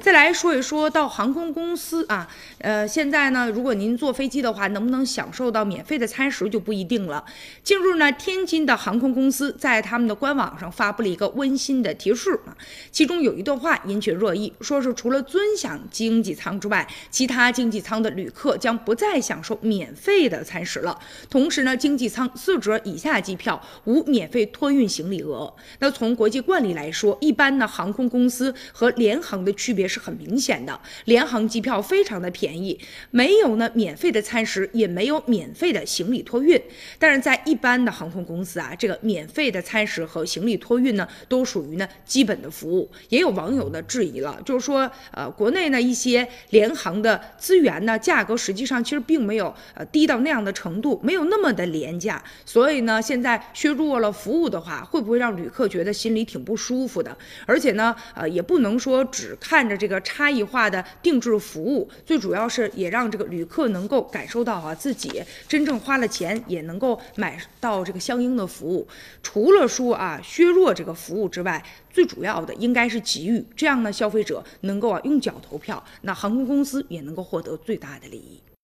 再来说一说到航空公司啊，呃，现在呢，如果您坐飞机的话，能不能享受到免费的餐食就不一定了。近日呢，天津的航空公司在他们的官网上发布了一个温馨的提示啊，其中有一段话引起热议，说是除了尊享经济舱之外，其他经济舱的旅客将不再享受免费的餐食了。同时呢，经济舱四折以下机票无免费托运行李额。那从国际惯例来说，一般呢航空公司和联航的区别也是很明显的，联航机票非常的便宜，没有呢免费的餐食，也没有免费的行李托运。但是在一般的航空公司啊，这个免费的餐食和行李托运呢，都属于呢基本的服务。也有网友呢质疑了，就是说，呃，国内呢一些联航的资源呢，价格实际上其实并没有呃低到那样的程度，没有那么的廉价。所以呢，现在削弱了服务的话，会不会让旅客觉得心里挺不舒服的？而且呢，呃，也不能说只看着这个差异化的定制服务，最主要是也让这个旅客能够感受到啊，自己真正花了钱也能够买到这个相应的服务。除了说啊削弱这个服务之外，最主要的应该是给予，这样呢，消费者能够啊用脚投票，那航空公司也能够获得最大的利益。